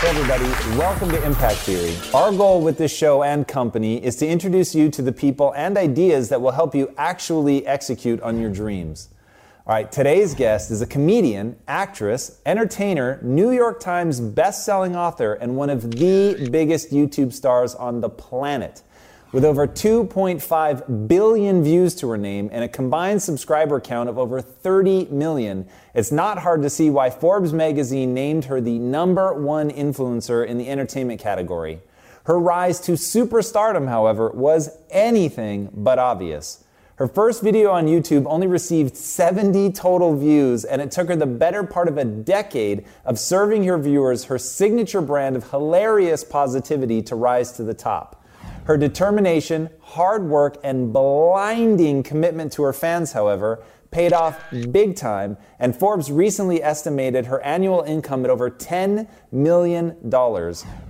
Hey everybody, welcome to Impact Theory. Our goal with this show and company is to introduce you to the people and ideas that will help you actually execute on your dreams. All right, today's guest is a comedian, actress, entertainer, New York Times best-selling author, and one of the biggest YouTube stars on the planet. With over 2.5 billion views to her name and a combined subscriber count of over 30 million, it's not hard to see why Forbes magazine named her the number one influencer in the entertainment category. Her rise to superstardom, however, was anything but obvious. Her first video on YouTube only received 70 total views, and it took her the better part of a decade of serving her viewers her signature brand of hilarious positivity to rise to the top. Her determination, hard work, and blinding commitment to her fans, however, paid off big time, and Forbes recently estimated her annual income at over $10 million,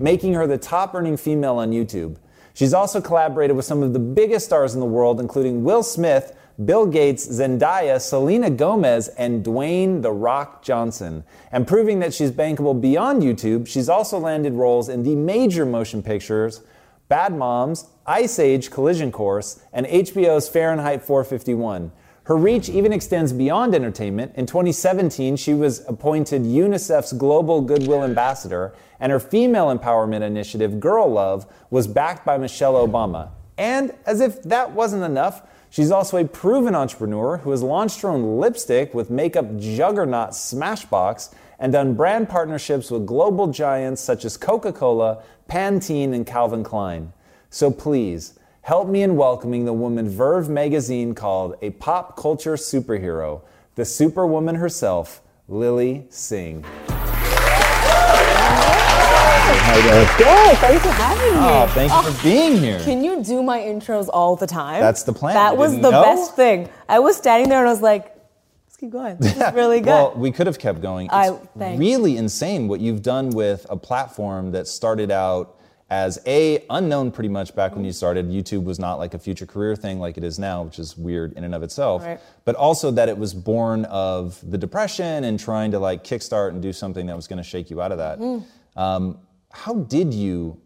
making her the top earning female on YouTube. She's also collaborated with some of the biggest stars in the world, including Will Smith, Bill Gates, Zendaya, Selena Gomez, and Dwayne The Rock Johnson. And proving that she's bankable beyond YouTube, she's also landed roles in the major motion pictures Bad Moms, Ice Age Collision Course, and HBO's Fahrenheit 451. Her reach even extends beyond entertainment. In 2017, she was appointed UNICEF's Global Goodwill Ambassador, and her female empowerment initiative, Girl Love, was backed by Michelle Obama. And as if that wasn't enough, she's also a proven entrepreneur who has launched her own lipstick with makeup juggernaut Smashbox and done brand partnerships with global giants such as Coca Cola, Pantene, and Calvin Klein. So please, help me in welcoming the woman Verve magazine called a pop culture superhero, the superwoman herself, Lilly Singh. Good. Thanks for having me. Oh, thank you for oh, being here. Can you do my intros all the time? That's the plan. That was the know? best thing. I was standing there and I was like, keep going. This is really good. Well, we could have kept going. It's I- thanks. really insane what you've done with a platform that started out as a unknown pretty much back when you started. YouTube was not like a future career thing like it is now, which is weird in and of itself. Right. But also that it was born of the depression and trying to like kickstart and do something that was going to shake you out of that. Mm-hmm. Um, how did you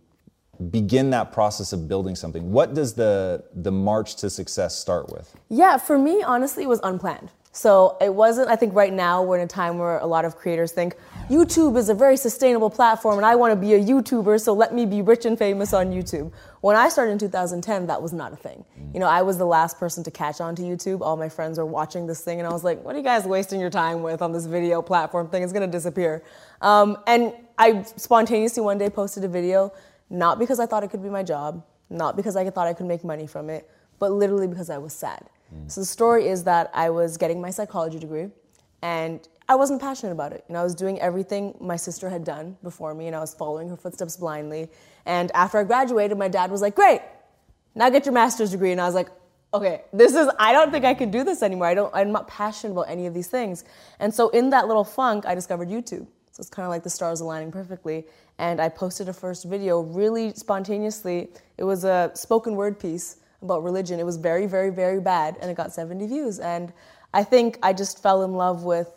begin that process of building something? What does the the march to success start with? Yeah, for me, honestly, it was unplanned. So it wasn't, I think right now we're in a time where a lot of creators think YouTube is a very sustainable platform and I want to be a YouTuber, so let me be rich and famous on YouTube. When I started in 2010, that was not a thing. You know, I was the last person to catch on to YouTube. All my friends were watching this thing and I was like, what are you guys wasting your time with on this video platform thing? It's going to disappear. Um, and I spontaneously one day posted a video, not because I thought it could be my job, not because I thought I could make money from it, but literally because I was sad. So the story is that I was getting my psychology degree and I wasn't passionate about it. You know, I was doing everything my sister had done before me and I was following her footsteps blindly. And after I graduated, my dad was like, "Great. Now get your master's degree." And I was like, "Okay, this is I don't think I can do this anymore. I don't I'm not passionate about any of these things." And so in that little funk, I discovered YouTube. So it's kind of like the stars aligning perfectly. And I posted a first video really spontaneously. It was a spoken word piece about religion. It was very, very, very bad, and it got 70 views. And I think I just fell in love with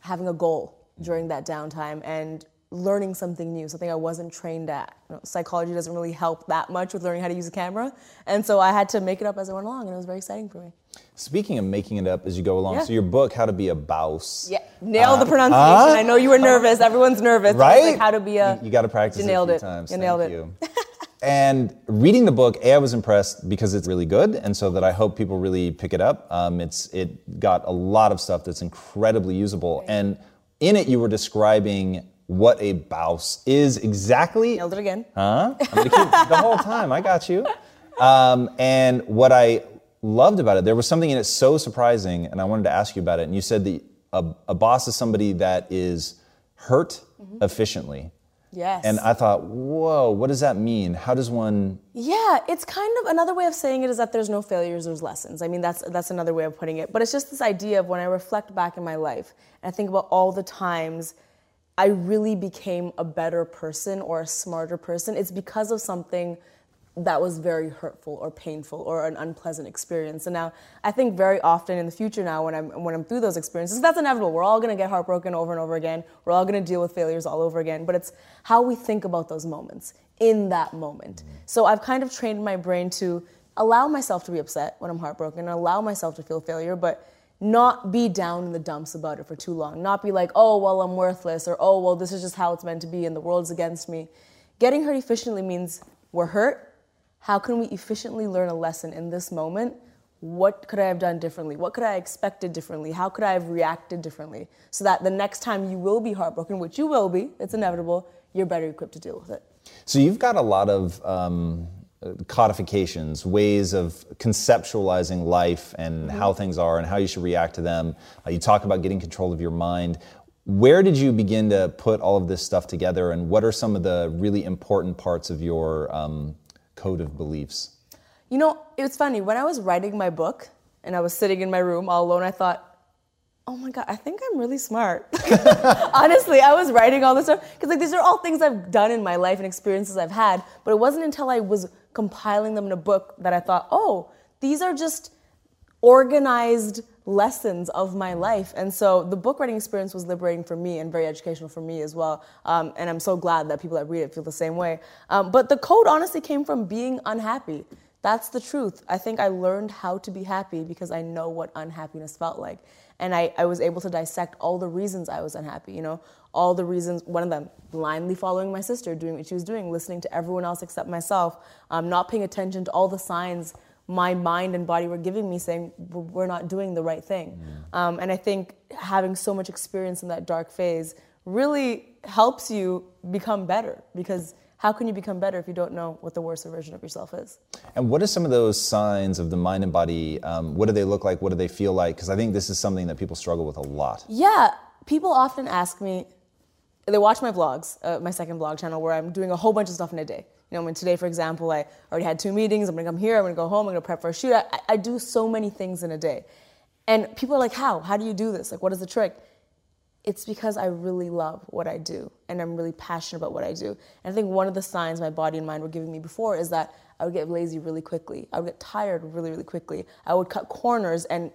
having a goal during that downtime and learning something new, something I wasn't trained at. You know, psychology doesn't really help that much with learning how to use a camera, and so I had to make it up as I went along, and it was very exciting for me. Speaking of making it up as you go along, Yeah. so your book, How to Be a Bawse. Yeah, nailed the pronunciation. I know you were nervous. Everyone's nervous. Uh, Right? like, how to be a. You, got to practice You it nailed a few it. times. You Thank nailed it. you. and reading the book, A, I was impressed because it's really good, and so that I hope people really pick it up. Um, it's it got a lot of stuff that's incredibly usable, and in it you were describing what a bawse is exactly. Nailed it again. Huh? I'm gonna keep the whole time. I got you. Um, and what I loved about it, there was something in it so surprising, and I wanted to ask you about it. And you said that a, a boss is somebody that is hurt mm-hmm. efficiently. Yes. And I thought, whoa, what does that mean? How does one Yeah, it's kind of another way of saying it is that there's no failures, there's lessons. I mean, that's that's another way of putting it. But it's just this idea of when I reflect back in my life and I think about all the times I really became a better person or a smarter person, it's because of something that was very hurtful or painful or an unpleasant experience. And now I think very often in the future now when I'm when I'm through those experiences, that's inevitable. We're all gonna get heartbroken over and over again. We're all gonna deal with failures all over again. But it's how we think about those moments in that moment. So I've kind of trained my brain to allow myself to be upset when I'm heartbroken, allow myself to feel failure, but not be down in the dumps about it for too long. Not be like, oh, well, I'm worthless, or oh, well, this is just how it's meant to be and the world's against me. Getting hurt efficiently means we're hurt, how can we efficiently learn a lesson in this moment? What could I have done differently? What could I have expected differently? How could I have reacted differently? So that the next time you will be heartbroken, which you will be, it's inevitable, you're better equipped to deal with it. So you've got a lot of um, codifications, ways of conceptualizing life and Mm-hmm. how things are and how you should react to them. Uh, you talk about getting control of your mind. Where did you begin to put all of this stuff together, and what are some of the really important parts of your um, code of beliefs? You know, it was funny. When I was writing my book and I was sitting in my room all alone, I thought, oh my God, I think I'm really smart. Honestly, I was writing all this stuff because like these are all things I've done in my life and experiences I've had. But it wasn't until I was compiling them in a book that I thought, oh, these are just organized lessons of my life. And so the book writing experience was liberating for me and very educational for me as well. Um, and I'm so glad that people that read it feel the same way. Um, but the code honestly came from being unhappy. That's the truth. I think I learned how to be happy because I know what unhappiness felt like. And I, I was able to dissect all the reasons I was unhappy, you know, all the reasons, one of them, blindly following my sister, doing what she was doing, listening to everyone else except myself, um, not paying attention to all the signs my mind and body were giving me saying we're not doing the right thing. Um, and I think having so much experience in that dark phase really helps you become better because how can you become better if you don't know what the worst version of yourself is? And what are some of those signs of the mind and body? Um, what do they look like? What do they feel like? Because I think this is something that people struggle with a lot. Yeah, people often ask me, they watch my vlogs, uh, my second vlog channel, where I'm doing a whole bunch of stuff in a day. You know, I mean, today, for example, I already had two meetings. I'm gonna come here. I'm gonna go home. I'm gonna prep for a shoot. I, I do so many things in a day, and people are like, "How? How do you do this? Like, what is the trick?" It's because I really love what I do, and I'm really passionate about what I do. And I think one of the signs my body and mind were giving me before is that I would get lazy really quickly. I would get tired really, really quickly. I would cut corners and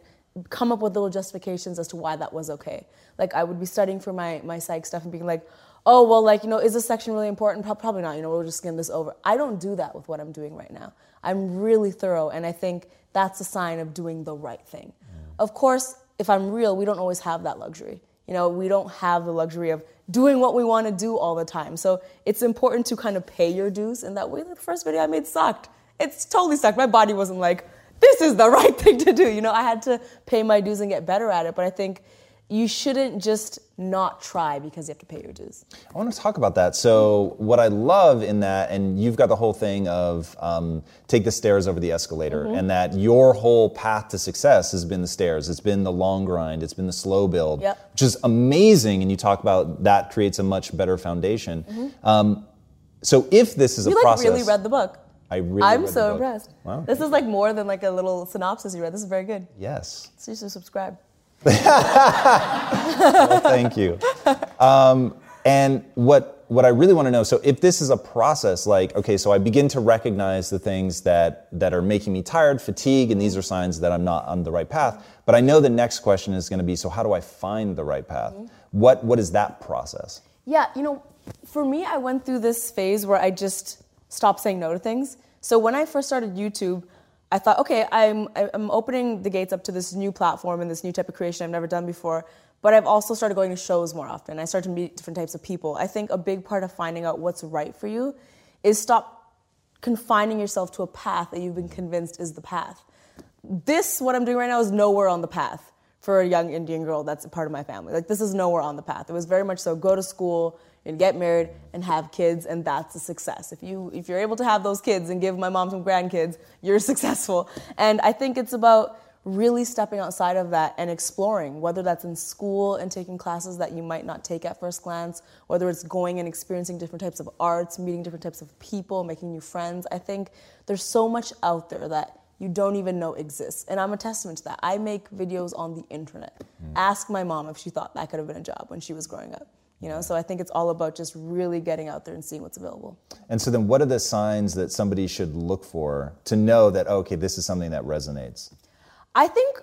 come up with little justifications as to why that was okay. Like I would be studying for my my psych stuff and being like, oh well, like you know, is this section really important? Pro- Probably not. You know, we'll just skim this over. I don't do that with what I'm doing right now. I'm really thorough, and I think that's a sign of doing the right thing. Of course, if I'm real, we don't always have that luxury. You know, we don't have the luxury of doing what we want to do all the time. So it's important to kind of pay your dues in that way. The first video I made sucked. It's totally sucked. My body wasn't like, this is the right thing to do. You know, I had to pay my dues and get better at it. But I think you shouldn't just not try because you have to pay your dues. I want to talk about that. So, what I love in that, and you've got the whole thing of um, take the stairs over the escalator, Mm-hmm. and that your whole path to success has been the stairs. It's been the long grind. It's been the slow build, Yep. which is amazing. And you talk about that creates a much better foundation. Um, so, if this is Mm-hmm. You a like process, really read the book. I really I'm so impressed. Wow. This is like more than like a little synopsis you read. This is very good. Yes. So you should subscribe. Well, thank you. Um, and what what I really want to know, so if this is a process, like okay, so I begin to recognize the things that that are making me tired, fatigue, and these are signs that I'm not on the right path. But I know the next question is going to be, so how do I find the right path? What what is that process? Yeah, you know, for me, I went through this phase where I just stopped saying no to things. So when I first started YouTube, I thought, okay, I'm I'm opening the gates up to this new platform and this new type of creation I've never done before. But I've also started going to shows more often. I started to meet different types of people. I think a big part of finding out what's right for you is stop confining yourself to a path that you've been convinced is the path. This, what I'm doing right now, is nowhere on the path for a young Indian girl that's a part of my family. Like, this is nowhere on the path. It was very much so go to school and get married and have kids, and that's a success. If, you, if you're able to have those kids and give my mom some grandkids, you're successful. And I think it's about really stepping outside of that and exploring, whether that's in school and taking classes that you might not take at first glance, whether it's going and experiencing different types of arts, meeting different types of people, making new friends. I think there's so much out there that you don't even know exists. And I'm a testament to that. I make videos on the internet. Mm. Ask my mom if she thought that could have been a job when she was growing up. You know, so I think it's all about just really getting out there and seeing what's available. And so then what are the signs that somebody should look for to know that oh, okay, this is something that resonates? I think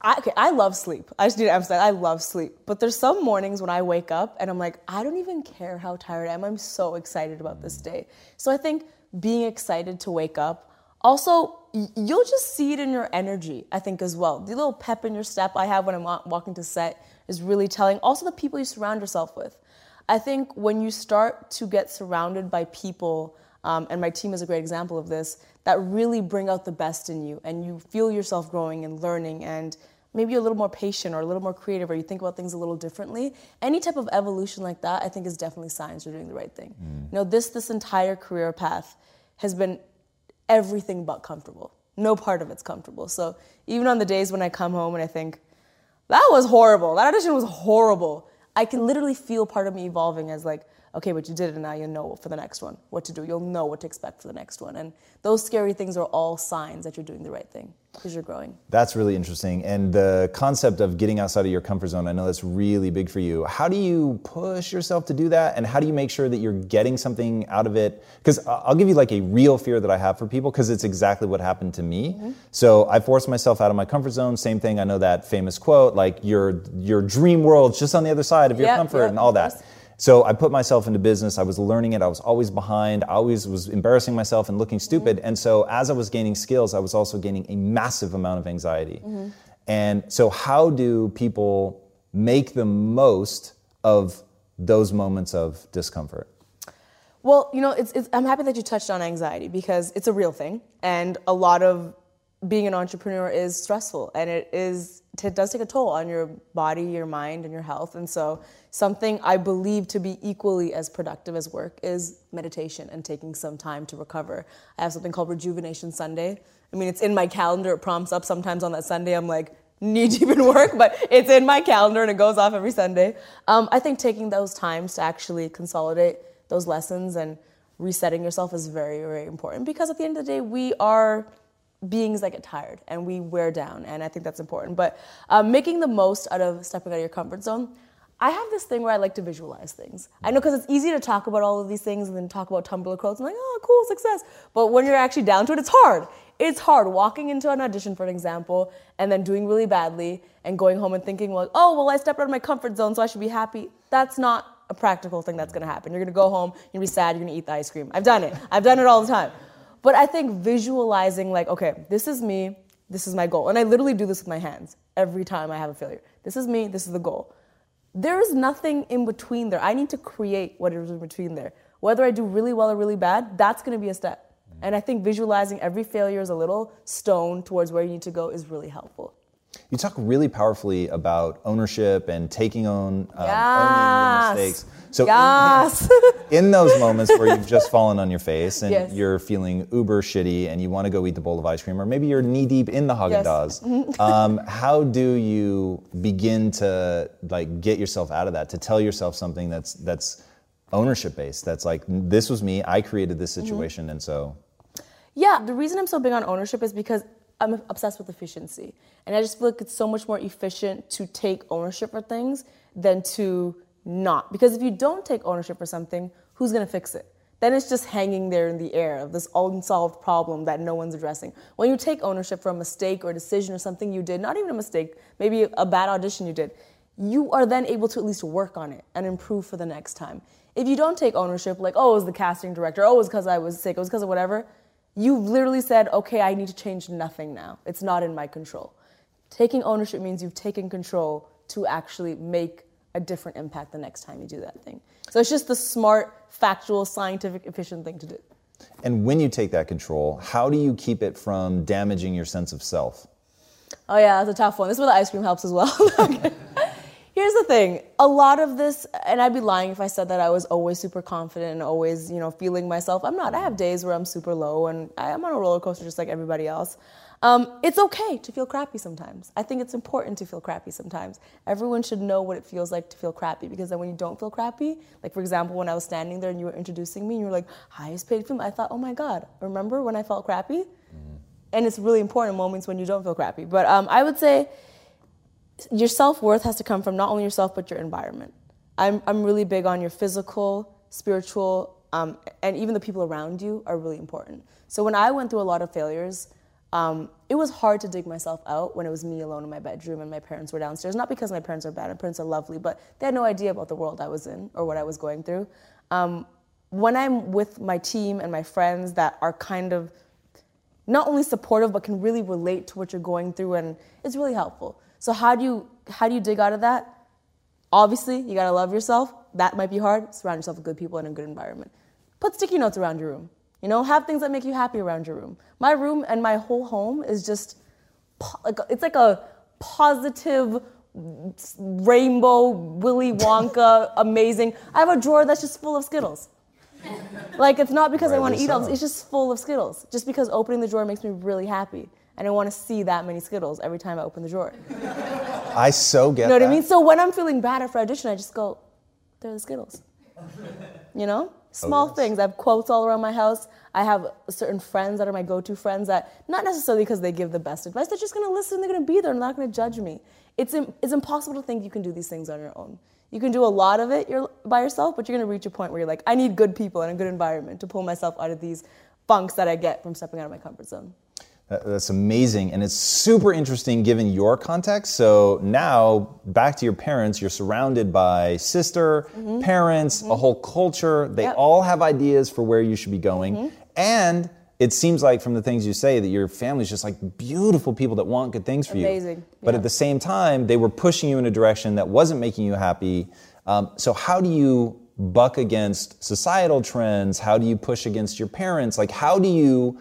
I, okay, I love sleep. I just need to emphasize, I love sleep. But there's some mornings when I wake up and I'm like, I don't even care how tired I am. I'm so excited about this day. So I think being excited to wake up. Also, you'll just see it in your energy, I think, as well. The little pep in your step I have when I'm walking to set is really telling. Also, the people you surround yourself with. I think when you start to get surrounded by people, um, and my team is a great example of this, that really bring out the best in you and you feel yourself growing and learning and maybe you're a little more patient or a little more creative or you think about things a little differently any type of evolution like that i think is definitely signs you're doing the right thing mm. you know this this entire career path has been everything but comfortable no part of it's comfortable so even on the days when i come home and i think that was horrible. That audition was horrible. I can literally feel part of me evolving as like okay, but you did it and now you know for the next one what to do. You'll know what to expect for the next one. And those scary things are all signs that you're doing the right thing because you're growing. That's really interesting. And the concept of getting outside of your comfort zone, I know that's really big for you. How do you push yourself to do that? And how do you make sure that you're getting something out of it? Because I'll give you like a real fear that I have for people because it's exactly what happened to me. Mm-hmm. So I forced myself out of my comfort zone. Same thing. I know that famous quote, like your your dream world's just on the other side of your yep, comfort yep, and all that. So I put myself into business. I was learning it. I was always behind. I always was embarrassing myself and looking stupid. Mm-hmm. And so as I was gaining skills, I was also gaining a massive amount of anxiety. Mm-hmm. And so how do people make the most of those moments of discomfort? Well, you know, it's, it's, I'm happy that you touched on anxiety because it's a real thing, and a lot of being an entrepreneur is stressful and it is it does take a toll on your body your mind and your health and so something i believe to be equally as productive as work is meditation and taking some time to recover i have something called rejuvenation sunday i mean it's in my calendar it prompts up sometimes on that sunday i'm like knee deep in work but it's in my calendar and it goes off every sunday um, i think taking those times to actually consolidate those lessons and resetting yourself is very very important because at the end of the day we are beings that get tired and we wear down, and I think that's important. But um, making the most out of stepping out of your comfort zone. I have this thing where I like to visualize things. I know because it's easy to talk about all of these things and then talk about Tumblr quotes and like, oh, cool, success. But when you're actually down to it, it's hard. It's hard walking into an audition, for an example, and then doing really badly and going home and thinking, well, oh, well, I stepped out of my comfort zone, so I should be happy. That's not a practical thing that's gonna happen. You're gonna go home, you're gonna be sad, you're gonna eat the ice cream. I've done it. I've done it all the time. But I think visualizing, like, okay, this is me, this is my goal. And I literally do this with my hands every time I have a failure. This is me, this is the goal. There is nothing in between there. I need to create what is in between there. Whether I do really well or really bad, that's gonna be a step. And I think visualizing every failure as a little stone towards where you need to go is really helpful. You talk really powerfully about ownership and taking on um, yes. owning your mistakes. So yes. in, in, those moments where you've just fallen on your face and yes. you're feeling uber shitty and you want to go eat the bowl of ice cream, or maybe you're knee deep in the Haagen Dazs, yes. um, how do you begin to like get yourself out of that? To tell yourself something that's that's ownership based. That's like this was me. I created this mm-hmm. situation, mm-hmm. and so. Yeah, the reason I'm so big on ownership is because I'm obsessed with efficiency. And I just feel like it's so much more efficient to take ownership for things than to not. Because if you don't take ownership for something, who's gonna fix it? Then it's just hanging there in the air of this unsolved problem that no one's addressing. When you take ownership for a mistake or a decision or something you did, not even a mistake, maybe a bad audition you did, you are then able to at least work on it and improve for the next time. If you don't take ownership, like, oh, it was the casting director, oh, it was because I was sick, it was because of whatever, You've literally said, okay, I need to change nothing now. It's not in my control. Taking ownership means you've taken control to actually make a different impact the next time you do that thing. So it's just the smart, factual, scientific, efficient thing to do. And when you take that control, how do you keep it from damaging your sense of self? Oh yeah, that's a tough one. This is where the ice cream helps as well. Here's the thing. A lot of this, and I'd be lying if I said that I was always super confident and always, you know, feeling myself. I'm not. I have days where I'm super low and I'm on a roller coaster just like everybody else. Um, it's okay to feel crappy sometimes. I think it's important to feel crappy sometimes. Everyone should know what it feels like to feel crappy because then when you don't feel crappy, like for example, when I was standing there and you were introducing me and you were like, highest paid film, I thought, oh my God, remember when I felt crappy? Mm-hmm. And it's really important moments when you don't feel crappy. But um, I would say your self worth has to come from not only yourself, but your environment. I'm, I'm really big on your physical, spiritual, um, and even the people around you are really important. So when I went through a lot of failures, um, it was hard to dig myself out when it was me alone in my bedroom and my parents were downstairs. Not because my parents are bad, my parents are lovely, but they had no idea about the world I was in or what I was going through. Um, when I'm with my team and my friends that are kind of not only supportive but can really relate to what you're going through, and it's really helpful. So how do you how do you dig out of that? Obviously, you gotta love yourself. That might be hard. Surround yourself with good people in a good environment. Put sticky notes around your room. You know, have things that make you happy around your room. My room and my whole home is just, like it's like a positive rainbow Willy Wonka amazing. I have a drawer that's just full of Skittles. like it's not because I want to eat all this, it's just full of Skittles. Just because opening the drawer makes me really happy. And I want to see that many Skittles every time I open the drawer. I so get You know what that. I mean? So when I'm feeling bad after audition, I just go, they're the Skittles. You know? Small oh, yes. things. I have quotes all around my house. I have certain friends that are my go-to friends that not necessarily because they give the best advice, they're just gonna listen, they're gonna be there, they're not gonna judge me. It's, it's impossible to think you can do these things on your own. You can do a lot of it by yourself, but you're gonna reach a point where you're like, I need good people and a good environment to pull myself out of these funks that I get from stepping out of my comfort zone. That's amazing. And it's super interesting given your context. So now, back to your parents, you're surrounded by sister, mm-hmm. parents, mm-hmm. a whole culture. They yep. all have ideas for where you should be going. Mm-hmm. And it seems like from the things you say that your family's just like beautiful people that want good things for amazing. you. Amazing. But at the same time, they were pushing you in a direction that wasn't making you happy. Um, so, how do you buck against societal trends? How do you push against your parents? Like, how do you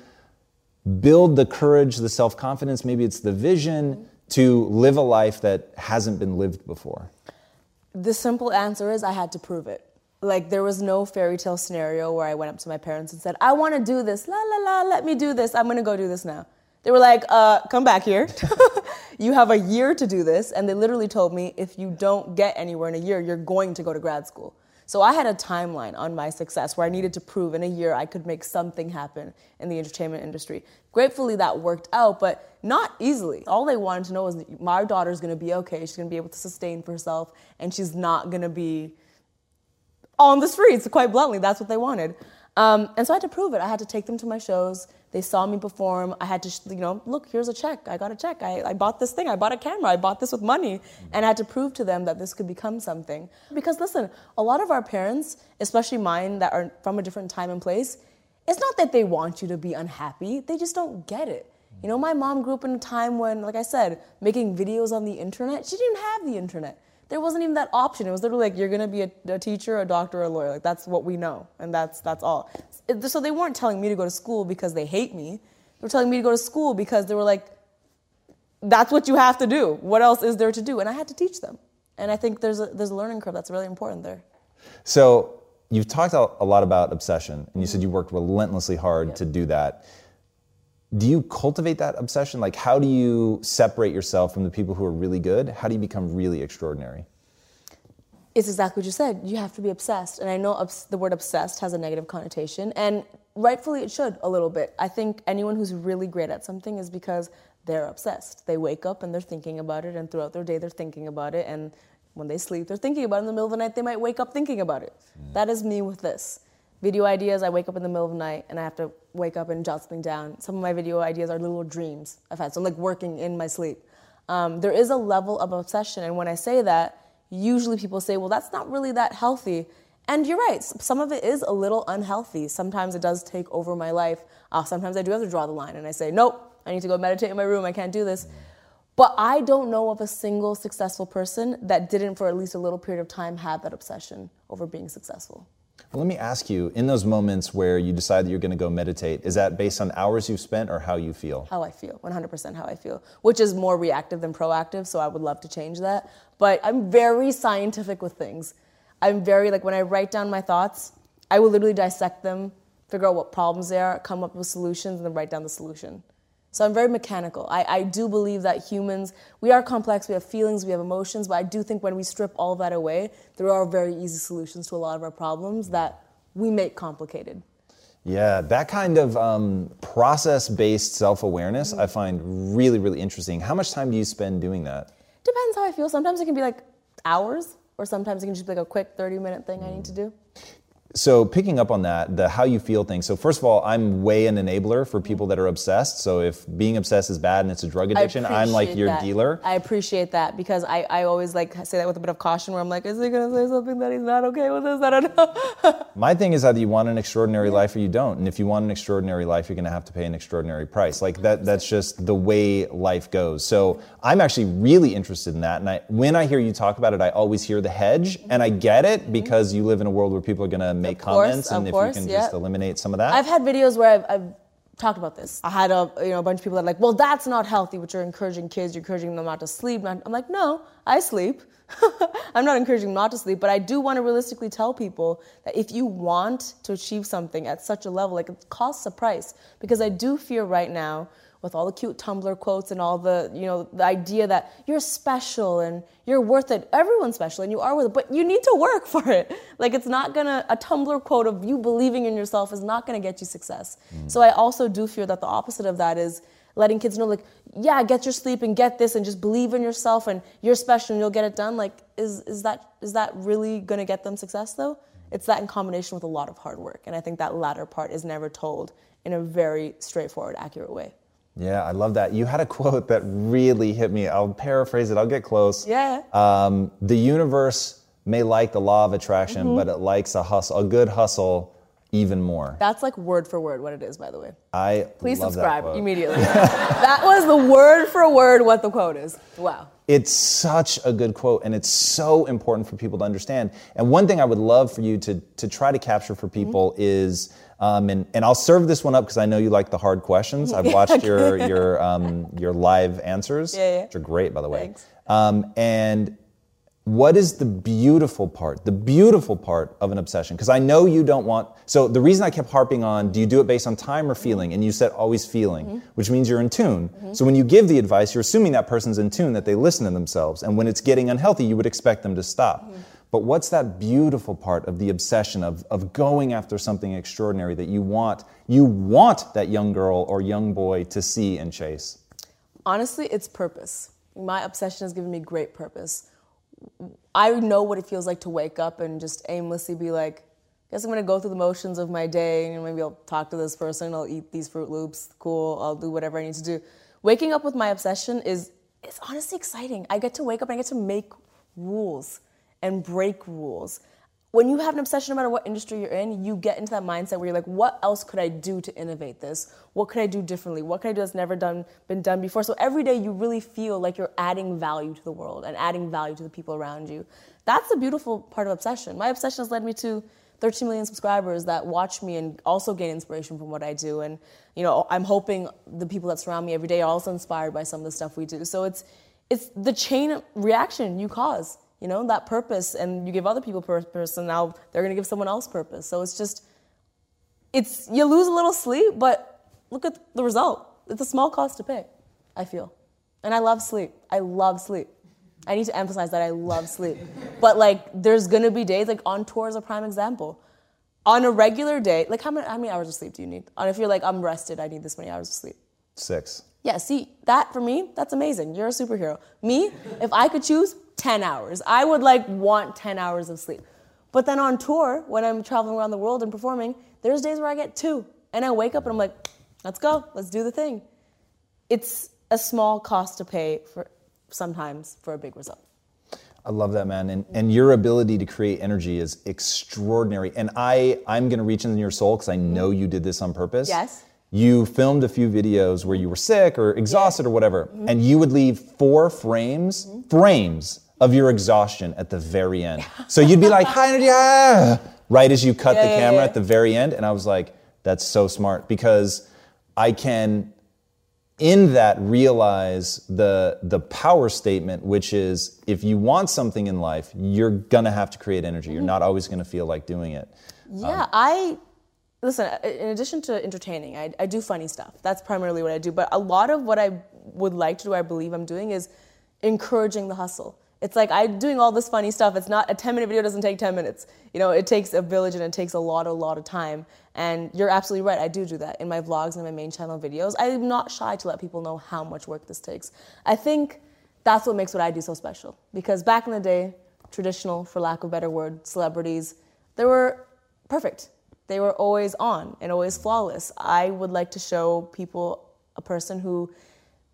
build the courage, the self confidence, maybe it's the vision to live a life that hasn't been lived before? The simple answer is I had to prove it. Like, there was no fairy tale scenario where I went up to my parents and said, I want to do this, la la la, let me do this, I'm gonna go do this now. They were like, uh, come back here. you have a year to do this. And they literally told me, if you don't get anywhere in a year, you're going to go to grad school. So I had a timeline on my success where I needed to prove in a year I could make something happen in the entertainment industry. Gratefully, that worked out, but not easily. All they wanted to know was my daughter's gonna be okay, she's gonna be able to sustain herself, and she's not gonna be on the streets, quite bluntly. That's what they wanted. Um, and so I had to prove it. I had to take them to my shows. They saw me perform. I had to, you know, look, here's a check. I got a check. I, I bought this thing. I bought a camera. I bought this with money. And I had to prove to them that this could become something. Because listen, a lot of our parents, especially mine that are from a different time and place, it's not that they want you to be unhappy. They just don't get it. You know, my mom grew up in a time when, like I said, making videos on the internet, she didn't have the internet there wasn't even that option. It was literally like you're gonna be a, a, teacher, a doctor, or a lawyer. Like that's what we know, and that's that's all. So they weren't telling me to go to school because they hate me. They were telling me to go to school because they were like, that's what you have to do. What else is there to do? And I had to teach them. And I think there's a there's a learning curve that's really important there. So you've talked a lot about obsession, and you said you worked relentlessly hard to do that do you cultivate that obsession? Like, how do you separate yourself from the people who are really good? How do you become really extraordinary? It's exactly what you said. You have to be obsessed. And I know obs- the word obsessed has a negative connotation, and rightfully it should a little bit. I think anyone who's really great at something is because they're obsessed. They wake up and they're thinking about it, and throughout their day they're thinking about it, and when they sleep, they're thinking about it. In the middle of the night, they might wake up thinking about it. Mm. That is me with this. Video ideas, I wake up in the middle of the night and I have to wake up and jot something down. Some of my video ideas are little dreams I've had, so I'm like working in my sleep. Um, there is a level of obsession, and when I say that, usually people say, well, that's not really that healthy. And you're right, some of it is a little unhealthy. Sometimes it does take over my life. Uh, sometimes I do have to draw the line and I say, nope, I need to go meditate in my room, I can't do this. But I don't know of a single successful person that didn't, for at least a little period of time, have that obsession over being successful. Well, let me ask you in those moments where you decide that you're going to go meditate, is that based on hours you've spent or how you feel? How I feel, 100% how I feel, which is more reactive than proactive, so I would love to change that. But I'm very scientific with things. I'm very, like, when I write down my thoughts, I will literally dissect them, figure out what problems there are, come up with solutions, and then write down the solution. So I'm very mechanical. I, I do believe that humans, we are complex, we have feelings, we have emotions, but I do think when we strip all that away, there are very easy solutions to a lot of our problems that we make complicated. Yeah, that kind of um, process based self awareness I find really, really interesting. How much time do you spend doing that? Depends how I feel. Sometimes it can be like hours, or sometimes it can just be like a quick 30 minute thing I need to do. So picking up on that, the how you feel thing. So first of all, I'm way an enabler for people that are obsessed. So if being obsessed is bad and it's a drug addiction, I'm like your that. dealer. I appreciate that because I, I always like say that with a bit of caution where I'm like, is he gonna say something that he's not okay with this? I don't know. My thing is either you want an extraordinary life or you don't. And if you want an extraordinary life, you're going to have to pay an extraordinary price. Like that that's just the way life goes. So I'm actually really interested in that. And I, when I hear you talk about it, I always hear the hedge and I mm-hmm. get it mm-hmm. because you live in a world where people are going to make course, comments and if course, you can yeah. just eliminate some of that. I've had videos where I've, I've talked about this. I had a you know a bunch of people that are like, well, that's not healthy. What you're encouraging kids, you're encouraging them not to sleep. And I'm like, no, I sleep. I'm not encouraging them not to sleep, but I do want to realistically tell people that if you want to achieve something at such a level, like it costs a price. Because I do fear right now with all the cute Tumblr quotes and all the, you know, the idea that you're special and you're worth it. Everyone's special and you are worth it, but you need to work for it. Like it's not gonna, a Tumblr quote of you believing in yourself is not gonna get you success. Mm. So I also do fear that the opposite of that is letting kids know, like, yeah, get your sleep and get this and just believe in yourself and you're special and you'll get it done. Like, is, is that is that really gonna get them success though? It's that in combination with a lot of hard work. And I think that latter part is never told in a very straightforward, accurate way. Yeah, I love that. You had a quote that really hit me. I'll paraphrase it. I'll get close. Yeah. Um, the universe may like the law of attraction, Mm-hmm. but it likes a hustle, a good hustle, even more. That's like word for word what it is, by the way. I Please love that subscribe immediately. that was the word for word what the quote is. Wow. It's such a good quote, and it's so important for people to understand. And one thing I would love for you to to try to capture for people Mm-hmm. is, um, and and I'll serve this one up because I know you like the hard questions. I've watched your your um, your live answers, Yeah, yeah. which are great, by the way. Um, and what is the beautiful part the beautiful part of an obsession because i know you don't want so the reason i kept harping on do you do it based on time or feeling and you said always feeling Mm-hmm. which means you're in tune so when you give the advice you're assuming that person's in tune that they listen to themselves and when it's getting unhealthy you would expect them to stop Mm-hmm. But what's that beautiful part of the obsession of, of going after something extraordinary that you want you want that young girl or young boy to see and chase Honestly, it's purpose. My obsession has given me great purpose. I know what it feels like to wake up and just aimlessly be like, I guess I'm gonna go through the motions of my day and maybe I'll talk to this person, I'll eat these Froot Loops, cool, I'll do whatever I need to do. Waking up with my obsession is it's honestly exciting. I get to wake up and I get to make rules and break rules. When you have an obsession, no matter what industry you're in, you get into that mindset where you're like, what else could I do to innovate this? What could I do differently? What could I do that's never done been done before? So every day you really feel like you're adding value to the world and adding value to the people around you. That's the beautiful part of obsession. My obsession has led me to 13 million subscribers that watch me and also gain inspiration from what I do. And you know, I'm hoping the people that surround me every day are also inspired by some of the stuff we do. So it's it's the chain reaction you cause. You know, that purpose, and you give other people purpose, and now they're gonna give someone else purpose. So it's just it's you lose a little sleep, but look at the result. It's a small cost to pay, I feel. And I love sleep. I love sleep. I need to emphasize that I love sleep. But like there's gonna be days like on tour is a prime example. On a regular day, like how many how many hours of sleep do you need? And if you're like, I'm rested, I need this many hours of sleep. six Yeah, see, that for me, that's amazing. You're a superhero. Me, if I could choose 10 hours, I would like want 10 hours of sleep. But then on tour, when I'm traveling around the world and performing, there's days where I get two. And I wake up and I'm like, let's go, let's do the thing. It's a small cost to pay for sometimes for a big result. I love that, man. And, and your ability to create energy is extraordinary. And I, I'm going to reach into your soul because I mm-hmm. know you did this on purpose. Yes. You filmed a few videos where you were sick or exhausted or whatever, mm-hmm. and you would leave four frames, mm-hmm. frames of your exhaustion at the very end. So you'd be like, high energy, ah, right as you cut the Yeah, yeah, camera yeah. at the very end. And I was like, that's so smart because I can in that realize the the power statement which is if you want something in life you're gonna have to create energy you're not always gonna feel like doing it Yeah, I listen, in addition to entertaining, I, I do funny stuff. That's primarily what I do. But a lot of what I would like to do, I believe I'm doing, is encouraging the hustle. It's like I'm doing all this funny stuff. It's not a 10 minute video doesn't take 10 minutes. You know, it takes a village and it takes a lot, a lot of time. And you're absolutely right. I do do that in my vlogs and my main channel videos. I'm not shy to let people know how much work this takes. I think that's what makes what I do so special. Because back in the day, traditional, for lack of a better word, celebrities, they were perfect. They were always on and always flawless. I would like to show people a person who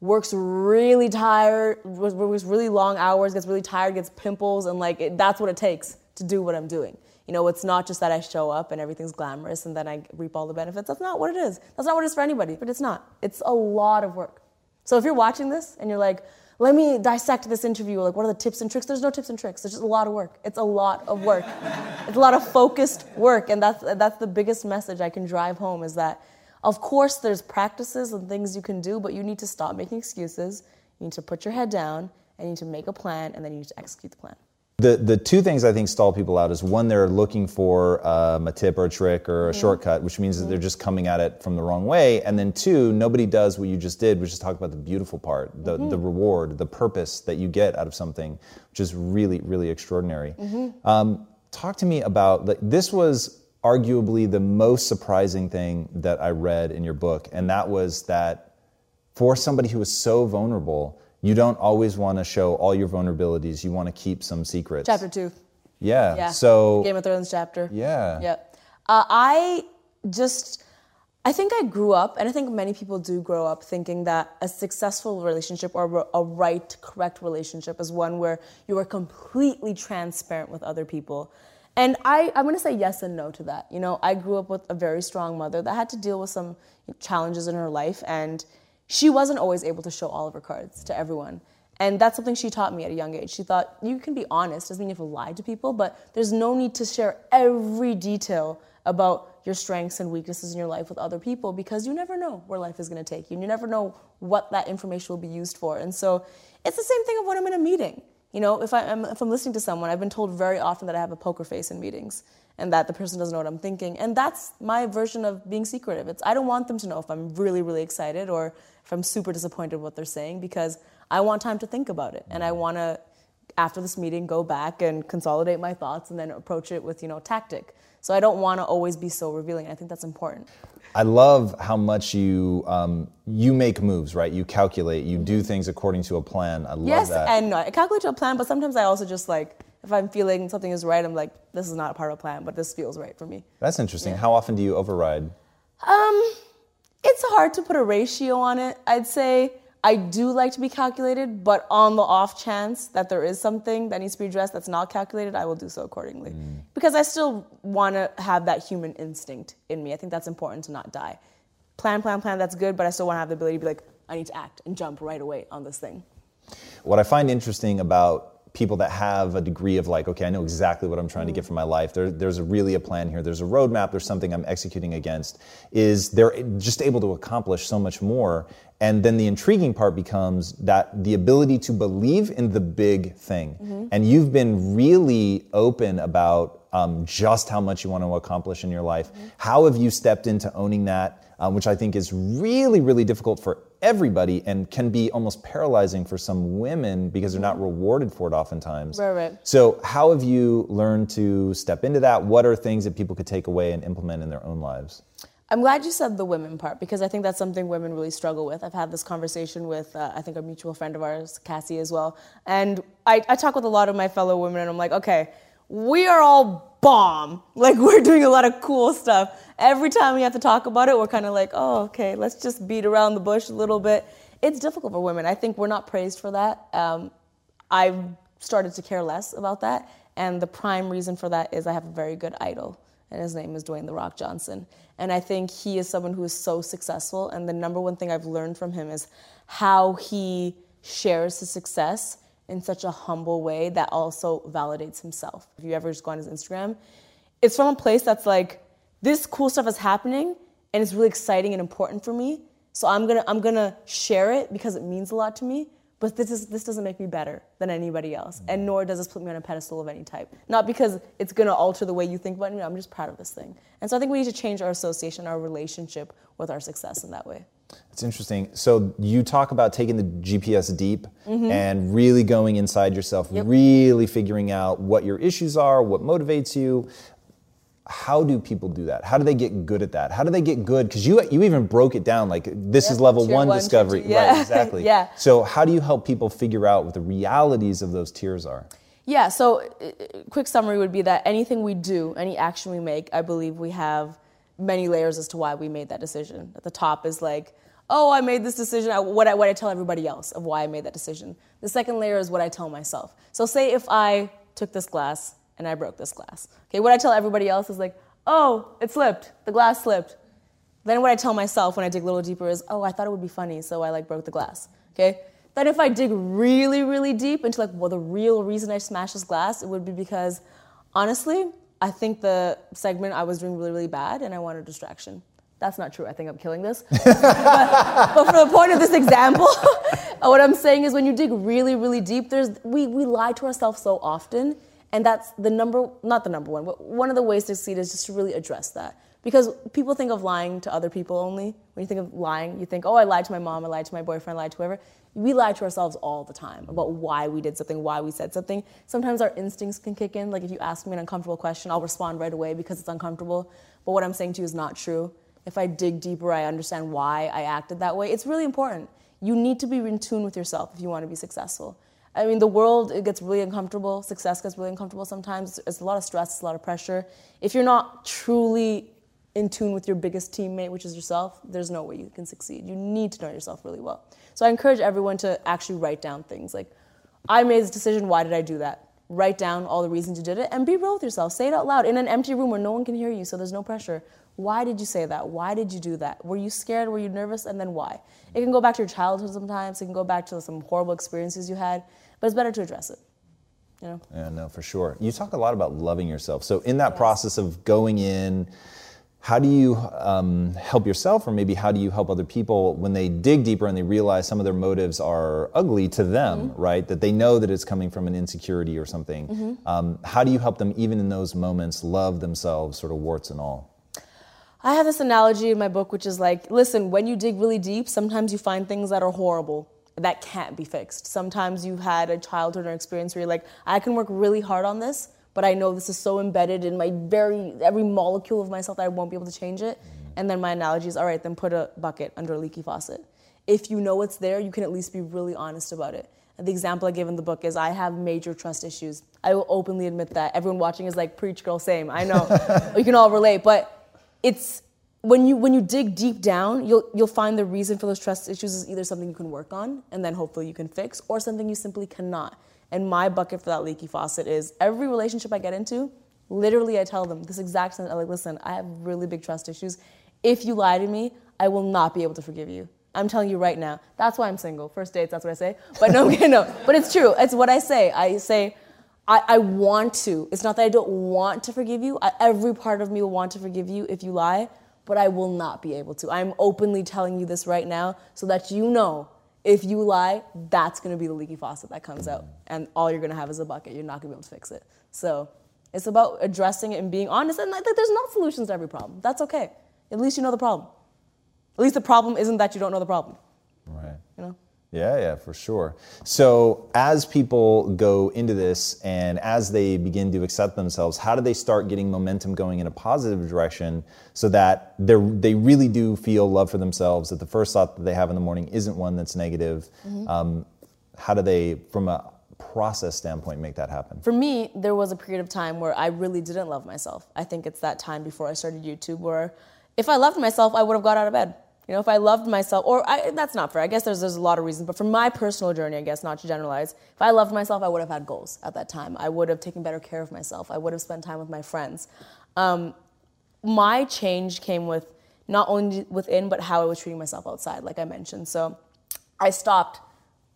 works really tired, works really long hours, gets really tired, gets pimples, and like it, that's what it takes to do what I'm doing. You know, it's not just that I show up and everything's glamorous and then I reap all the benefits. That's not what it is. That's not what it is for anybody, but it's not. It's a lot of work. So if you're watching this and you're like, let me dissect this interview, like what are the tips and tricks? There's no tips and tricks. There's just a lot of work. It's a lot of work. it's a lot of focused work. And that's, that's the biggest message I can drive home is that of course, there's practices and things you can do, but you need to stop making excuses. You need to put your head down and you need to make a plan and then you need to execute the plan. The, the two things I think stall people out is one, they're looking for um, a tip or a trick or a mm-hmm. shortcut, which means mm-hmm. that they're just coming at it from the wrong way. And then two, nobody does what you just did, which is talk about the beautiful part, the, mm-hmm. the reward, the purpose that you get out of something, which is really, really extraordinary. Mm-hmm. Um, talk to me about like, this was arguably the most surprising thing that I read in your book, and that was that for somebody who is so vulnerable, you don't always want to show all your vulnerabilities. You want to keep some secrets. Chapter two. Yeah. yeah. So Game of Thrones chapter. Yeah. Yeah. Uh, I just, I think I grew up, and I think many people do grow up thinking that a successful relationship or a right, correct relationship is one where you are completely transparent with other people. And I, I'm going to say yes and no to that. You know, I grew up with a very strong mother that had to deal with some challenges in her life, and she wasn't always able to show all of her cards to everyone. And that's something she taught me at a young age. She thought you can be honest, doesn't mean you have to lie to people, but there's no need to share every detail about your strengths and weaknesses in your life with other people because you never know where life is going to take you. And you never know what that information will be used for. And so it's the same thing of when I'm in a meeting. You know, if, I, am if I'm listening to someone, I've been told very often that I have a poker face in meetings and that the person doesn't know what I'm thinking. And that's my version of being secretive. It's I don't want them to know if I'm really, really excited or if I'm super disappointed with what they're saying because I want time to think about it. And I want to, after this meeting, go back and consolidate my thoughts and then approach it with, you know, tactic. So I don't want to always be so revealing. I think that's important. I love how much you um, you make moves, right? You calculate, you do things according to a plan. I love yes, that. Yes, and no, I calculate to a plan, but sometimes I also just like if I'm feeling something is right, I'm like, this is not a part of a plan, but this feels right for me. That's interesting. Yeah. How often do you override? Um, it's hard to put a ratio on it. I'd say I do like to be calculated, but on the off chance that there is something that needs to be addressed that's not calculated, I will do so accordingly. Mm. Because I still want to have that human instinct in me. I think that's important to not die. Plan, plan, plan, that's good, but I still want to have the ability to be like, I need to act and jump right away on this thing. What I find interesting about people that have a degree of like, okay, I know exactly what I'm trying to get from my life. There, there's a, really a plan here. There's a roadmap. There's something I'm executing against. Is they're just able to accomplish so much more. And then the intriguing part becomes that the ability to believe in the big thing. Mm-hmm. And you've been really open about um, just how much you want to accomplish in your life. Mm-hmm. How have you stepped into owning that, um, which I think is really, really difficult for everybody and can be almost paralyzing for some women because they're not rewarded for it oftentimes. Right, right. So, how have you learned to step into that? What are things that people could take away and implement in their own lives? I'm glad you said the women part because I think that's something women really struggle with. I've had this conversation with, uh, I think, a mutual friend of ours, Cassie, as well. And I, I talk with a lot of my fellow women, and I'm like, okay, we are all bomb. Like we're doing a lot of cool stuff. Every time we have to talk about it, we're kind of like, oh, okay, let's just beat around the bush a little bit. It's difficult for women. I think we're not praised for that. Um, I've started to care less about that. And the prime reason for that is I have a very good idol, and his name is Dwayne The Rock Johnson. And I think he is someone who is so successful. And the number one thing I've learned from him is how he shares his success in such a humble way that also validates himself. If you ever just go on his Instagram, it's from a place that's like, this cool stuff is happening and it's really exciting and important for me. So I'm gonna I'm gonna share it because it means a lot to me. but this is this doesn't make me better than anybody else, and nor does this put me on a pedestal of any type. Not because it's gonna alter the way you think about me. I'm just proud of this thing, and so I think we need to change our association, our relationship with our success in that way. It's interesting. So you talk about taking the GPS deep and really going inside yourself, Mm-hmm. Yep. really figuring out what your issues are, what motivates you. How do people do that? How do they get good at that? How do they get good? Because you you even broke it down like this is level one, one, discovery. two. Yeah. Right, exactly. Yeah. So how do you help people figure out what the realities of those tiers are? Yeah, so uh, quick summary would be that anything we do, any action we make, I believe we have many layers as to why we made that decision. At the top is like, oh, I made this decision, what I, what I tell everybody else of why I made that decision. The second layer is what I tell myself. So say if I took this glass and I broke this glass. Okay, what I tell everybody else is like, oh, it slipped, the glass slipped. Then what I tell myself when I dig a little deeper is, oh, I thought it would be funny, so I like broke the glass. Okay? Then if I dig really, really deep into like, well, the real reason I smashed this glass, it would be because, honestly, I think the segment I was doing really, really bad, and I wanted a distraction. That's not true. I think I'm killing this. but, but for the point of this example, what I'm saying is when you dig really, really deep, there's we, we lie to ourselves so often, and that's the number not the number one, but one of the ways to succeed is just to really address that. Because people think of lying to other people only. When you think of lying, you think, oh, I lied to my mom, I lied to my boyfriend, I lied to whoever. We lie to ourselves all the time about why we did something, why we said something. Sometimes our instincts can kick in. Like if you ask me an uncomfortable question, I'll respond right away because it's uncomfortable. But what I'm saying to you is not true. If I dig deeper, I understand why I acted that way. It's really important. You need to be in tune with yourself if you want to be successful. I mean, the world it gets really uncomfortable. Success gets really uncomfortable sometimes. It's a lot of stress, it's a lot of pressure. If you're not truly in tune with your biggest teammate, which is yourself, there's no way you can succeed. You need to know yourself really well. So I encourage everyone to actually write down things like, I made this decision, why did I do that? Write down all the reasons you did it and be real with yourself. Say it out loud in an empty room where no one can hear you, so there's no pressure. Why did you say that? Why did you do that? Were you scared? Were you nervous? And then why? It can go back to your childhood sometimes, it can go back to some horrible experiences you had, but it's better to address it. You know? Yeah, no, for sure. You talk a lot about loving yourself. So, in that process of going in, how do you um, help yourself, or maybe how do you help other people when they dig deeper and they realize some of their motives are ugly to them, Mm-hmm. right? That they know that it's coming from an insecurity or something. Mm-hmm. Um, how do you help them, even in those moments, love themselves, sort of warts and all? I have this analogy in my book, which is like, listen, when you dig really deep, sometimes you find things that are horrible that can't be fixed. Sometimes you've had a childhood or experience where you're like, I can work really hard on this, but I know this is so embedded in my very every molecule of myself that I won't be able to change it. And then my analogy is, all right, then put a bucket under a leaky faucet. If you know it's there, you can at least be really honest about it. And the example I give in the book is I have major trust issues. I will openly admit that. Everyone watching is like, preach, girl, same. I know. you can all relate, but it's when you when you dig deep down, you'll you'll find the reason for those trust issues is either something you can work on and then hopefully you can fix, or something you simply cannot. And my bucket for that leaky faucet is every relationship I get into, literally I tell them this exact sentence. I'm like, listen, I have really big trust issues. If you lie to me, I will not be able to forgive you. I'm telling you right now. That's why I'm single. First dates, that's what I say. But no, no. But it's true. It's what I say. I say, I, I want to. It's not that I don't want to forgive you. I, every part of me will want to forgive you if you lie, but I will not be able to. I'm openly telling you this right now so that you know if you lie, that's gonna be the leaky faucet that comes out. And all you're gonna have is a bucket. You're not gonna be able to fix it. So it's about addressing it and being honest. And like, there's not solutions to every problem. That's okay. At least you know the problem. At least the problem isn't that you don't know the problem. Right. You know? Yeah, yeah, for sure. So, as people go into this and as they begin to accept themselves, how do they start getting momentum going in a positive direction so that they they really do feel love for themselves? That the first thought that they have in the morning isn't one that's negative. Um, how do they, from a process standpoint, make that happen? For me, there was a period of time where I really didn't love myself. I think it's that time before I started YouTube where if I loved myself, I would have got out of bed. You know, if I loved myself, or I, that's not fair. I guess there's, there's a lot of reasons, but for my personal journey, I guess, not to generalize, if I loved myself, I would have had goals at that time. I would have taken better care of myself. I would have spent time with my friends. Um, my change came with not only within, but how I was treating myself outside, like I mentioned. So I stopped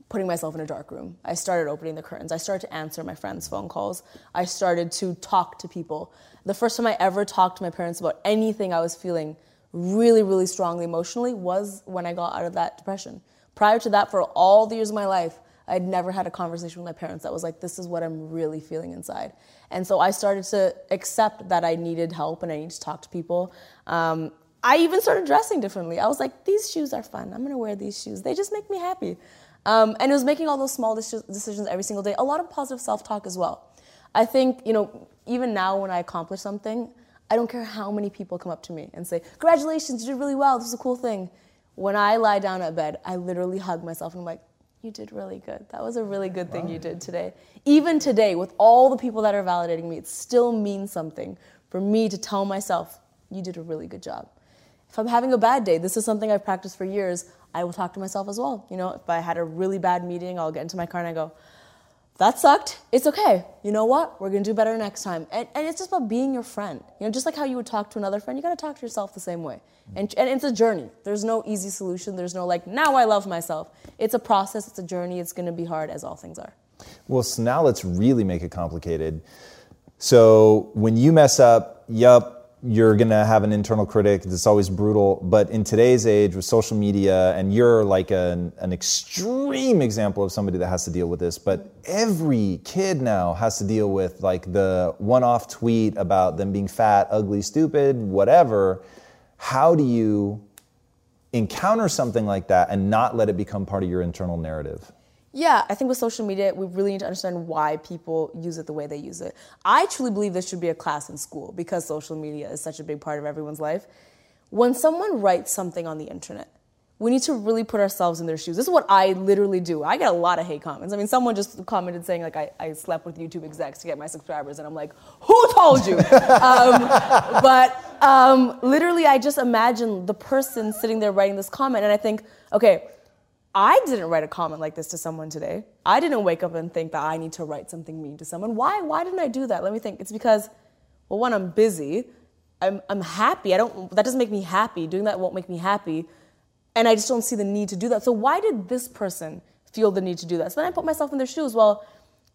putting myself in a dark room. I started opening the curtains. I started to answer my friends' phone calls. I started to talk to people. The first time I ever talked to my parents about anything I was feeling really, really strongly emotionally was when I got out of that depression. Prior to that, for all the years of my life, I'd never had a conversation with my parents that was like, this is what I'm really feeling inside. And so I started to accept that I needed help and I needed to talk to people. Um, I even started dressing differently. I was like, these shoes are fun. I'm gonna wear these shoes. They just make me happy. Um, and it was making all those small decisions every single day. A lot of positive self talk as well. I think, you know, even now when I accomplish something, I don't care how many people come up to me and say, Congratulations, you did really well. This is a cool thing. When I lie down at bed, I literally hug myself and I'm like, You did really good. That was a really good thing you did today. Even today, with all the people that are validating me, it still means something for me to tell myself, You did a really good job. If I'm having a bad day, this is something I've practiced for years. I will talk to myself as well. You know, if I had a really bad meeting, I'll get into my car and I go, that sucked. It's okay. You know what? We're gonna do better next time. And, and it's just about being your friend. You know, just like how you would talk to another friend, you gotta talk to yourself the same way. And, and it's a journey. There's no easy solution. There's no like, now I love myself. It's a process, it's a journey. It's gonna be hard as all things are. Well, so now let's really make it complicated. So when you mess up, yup, you're going to have an internal critic that's always brutal. But in today's age with social media, and you're like an, an extreme example of somebody that has to deal with this, but every kid now has to deal with like the one off tweet about them being fat, ugly, stupid, whatever. How do you encounter something like that and not let it become part of your internal narrative? Yeah, I think with social media, we really need to understand why people use it the way they use it. I truly believe there should be a class in school because social media is such a big part of everyone's life. When someone writes something on the internet, we need to really put ourselves in their shoes. This is what I literally do. I get a lot of hate comments. I mean, someone just commented saying like I, I slept with YouTube execs to get my subscribers, and I'm like, who told you? um, but um, literally, I just imagine the person sitting there writing this comment, and I think, okay, I didn't write a comment like this to someone today. I didn't wake up and think that I need to write something mean to someone. Why? Why didn't I do that? Let me think. It's because, well, one, I'm busy. I'm, I'm happy. I don't. That doesn't make me happy. Doing that won't make me happy, and I just don't see the need to do that. So why did this person feel the need to do that? So then I put myself in their shoes. Well,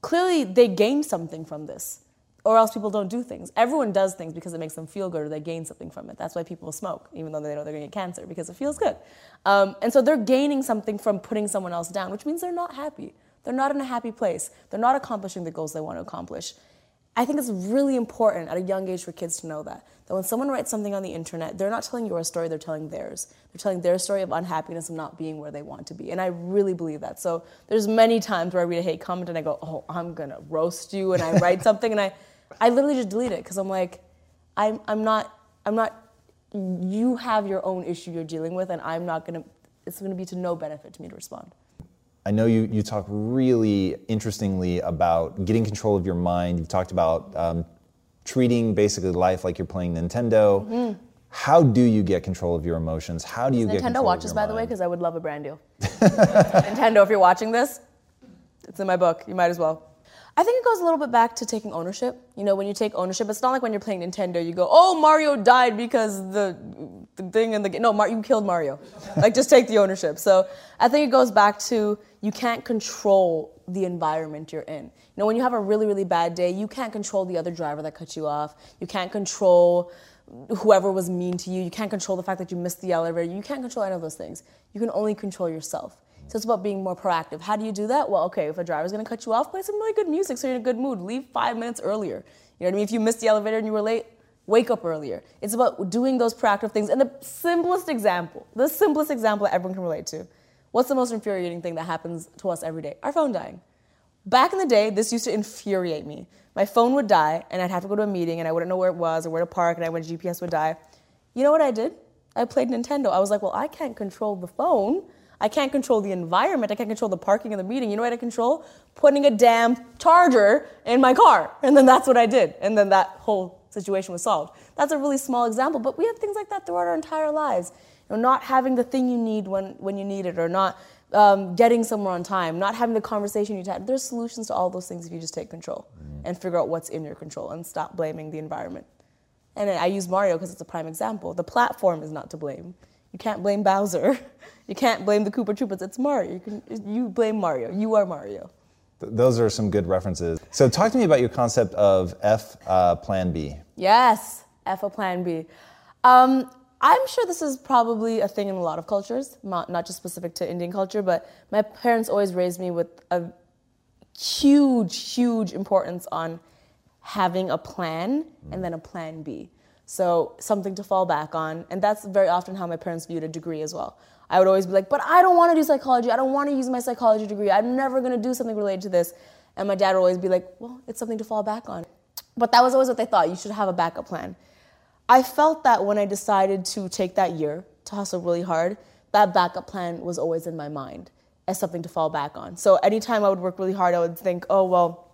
clearly they gained something from this or else people don't do things. Everyone does things because it makes them feel good or they gain something from it. That's why people smoke, even though they know they're going to get cancer, because it feels good. Um, and so they're gaining something from putting someone else down, which means they're not happy. They're not in a happy place. They're not accomplishing the goals they want to accomplish. I think it's really important at a young age for kids to know that. That when someone writes something on the internet, they're not telling your story, they're telling theirs. They're telling their story of unhappiness of not being where they want to be. And I really believe that. So there's many times where I read a hate comment and I go, oh, I'm gonna roast you, and I write something and I I literally just delete it because I'm like, I'm, I'm not, I'm not, you have your own issue you're dealing with, and I'm not gonna, it's gonna be to no benefit to me to respond. I know you, you talk really interestingly about getting control of your mind. You've talked about um, treating basically life like you're playing Nintendo. Mm-hmm. How do you get control of your emotions? How do you Nintendo get control watches, by mind? the way, because I would love a brand deal. Nintendo, if you're watching this, it's in my book. You might as well. I think it goes a little bit back to taking ownership. You know, when you take ownership, it's not like when you're playing Nintendo, you go, "Oh, Mario died because the the thing in the game." No, Mar- you killed Mario. like, just take the ownership. So I think it goes back to you can't control the environment you're in. You know, when you have a really really bad day, you can't control the other driver that cut you off. You can't control whoever was mean to you. You can't control the fact that you missed the elevator. You can't control any of those things. You can only control yourself. So it's about being more proactive. How do you do that? Well, okay, if a driver's gonna cut you off, play some really good music so you're in a good mood. Leave five minutes earlier. You know what I mean? If you missed the elevator and you were late, wake up earlier. It's about doing those proactive things. And the simplest example, the simplest example that everyone can relate to. What's the most infuriating thing that happens to us every day? Our phone dying. Back in the day, this used to infuriate me. My phone would die, and I'd have to go to a meeting, and I wouldn't know where it was or where to park, and I GPS would die. You know what I did? I played Nintendo. I was like, well, I can't control the phone. I can't control the environment. I can't control the parking of the meeting. You know what I control? Putting a damn charger in my car. And then that's what I did. And then that whole situation was solved. That's a really small example, but we have things like that throughout our entire lives. You know, not having the thing you need when, when you need it, or not um, getting somewhere on time, not having the conversation you had. There's solutions to all those things if you just take control mm. and figure out what's in your control and stop blaming the environment. And I use Mario because it's a prime example. The platform is not to blame. You can't blame Bowser. You can't blame the Koopa Troopas. It's Mario. You, can, you blame Mario. You are Mario. those are some good references. So, talk to me about your concept of F uh, Plan B. Yes, F a Plan B. Um, I'm sure this is probably a thing in a lot of cultures, not, not just specific to Indian culture, but my parents always raised me with a huge, huge importance on having a plan and then a plan B. So something to fall back on. And that's very often how my parents viewed a degree as well. I would always be like, but I don't want to do psychology. I don't want to use my psychology degree. I'm never going to do something related to this. And my dad would always be like, well, it's something to fall back on. But that was always what they thought. You should have a backup plan. I felt that when I decided to take that year to hustle really hard, that backup plan was always in my mind as something to fall back on. So anytime I would work really hard, I would think, oh, well,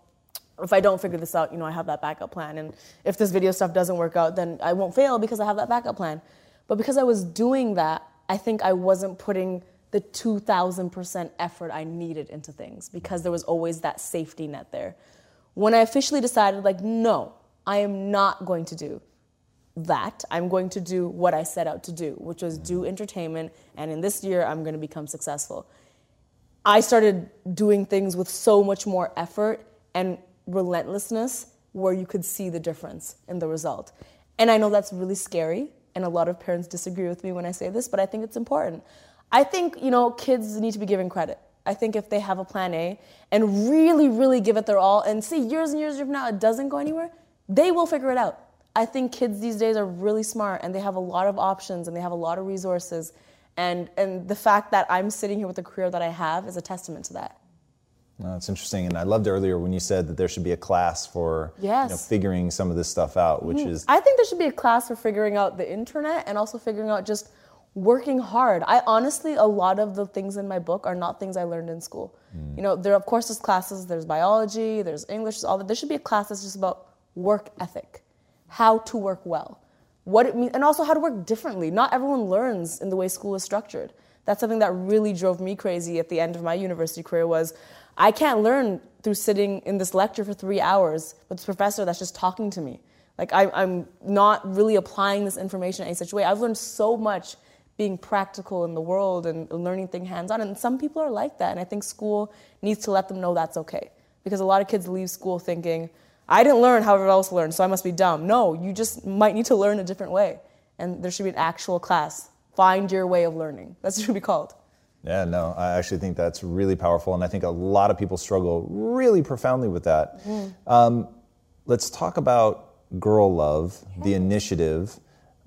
if I don't figure this out, you know, I have that backup plan. And if this video stuff doesn't work out, then I won't fail because I have that backup plan. But because I was doing that, I think I wasn't putting the 2000% effort I needed into things because there was always that safety net there. When I officially decided, like, no, I am not going to do that. I'm going to do what I set out to do, which was do entertainment. And in this year, I'm going to become successful. I started doing things with so much more effort and relentlessness where you could see the difference in the result. And I know that's really scary, and a lot of parents disagree with me when I say this, but I think it's important. I think, you know, kids need to be given credit. I think if they have a plan A and really, really give it their all and see years and years from now it doesn't go anywhere, they will figure it out. I think kids these days are really smart and they have a lot of options and they have a lot of resources. And, and the fact that I'm sitting here with the career that I have is a testament to that. No, it's interesting, and I loved earlier when you said that there should be a class for yes. you know, figuring some of this stuff out, which mm-hmm. is. I think there should be a class for figuring out the internet and also figuring out just working hard. I honestly, a lot of the things in my book are not things I learned in school. Mm. You know, there are of course there's classes, there's biology, there's English, all that. There should be a class that's just about work ethic, how to work well, what it means, and also how to work differently. Not everyone learns in the way school is structured. That's something that really drove me crazy at the end of my university career was I can't learn through sitting in this lecture for three hours with this professor that's just talking to me. Like, I, am not really applying this information in any such way. I've learned so much being practical in the world and learning things hands on. And some people are like that. And I think school needs to let them know that's okay. Because a lot of kids leave school thinking, I didn't learn how everyone else learned, so I must be dumb. No, you just might need to learn a different way. And there should be an actual class. Find your way of learning. That's what it should be called. Yeah, no, I actually think that's really powerful, and I think a lot of people struggle really profoundly with that. Mm. Um, let's talk about Girl Love, the initiative.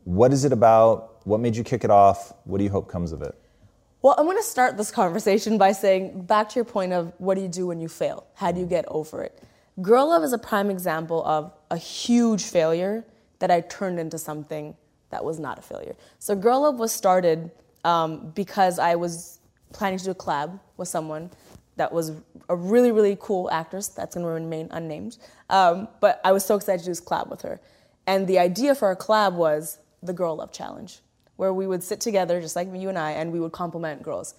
What is it about? What made you kick it off? What do you hope comes of it? Well, I'm going to start this conversation by saying back to your point of what do you do when you fail? How do you get over it? Girl Love is a prime example of a huge failure that I turned into something that was not a failure. So, Girl Love was started um, because I was planning to do a collab with someone that was a really, really cool actress that's going to remain unnamed. Um, but I was so excited to do this collab with her. And the idea for our collab was the Girl Love Challenge, where we would sit together, just like you and I, and we would compliment girls.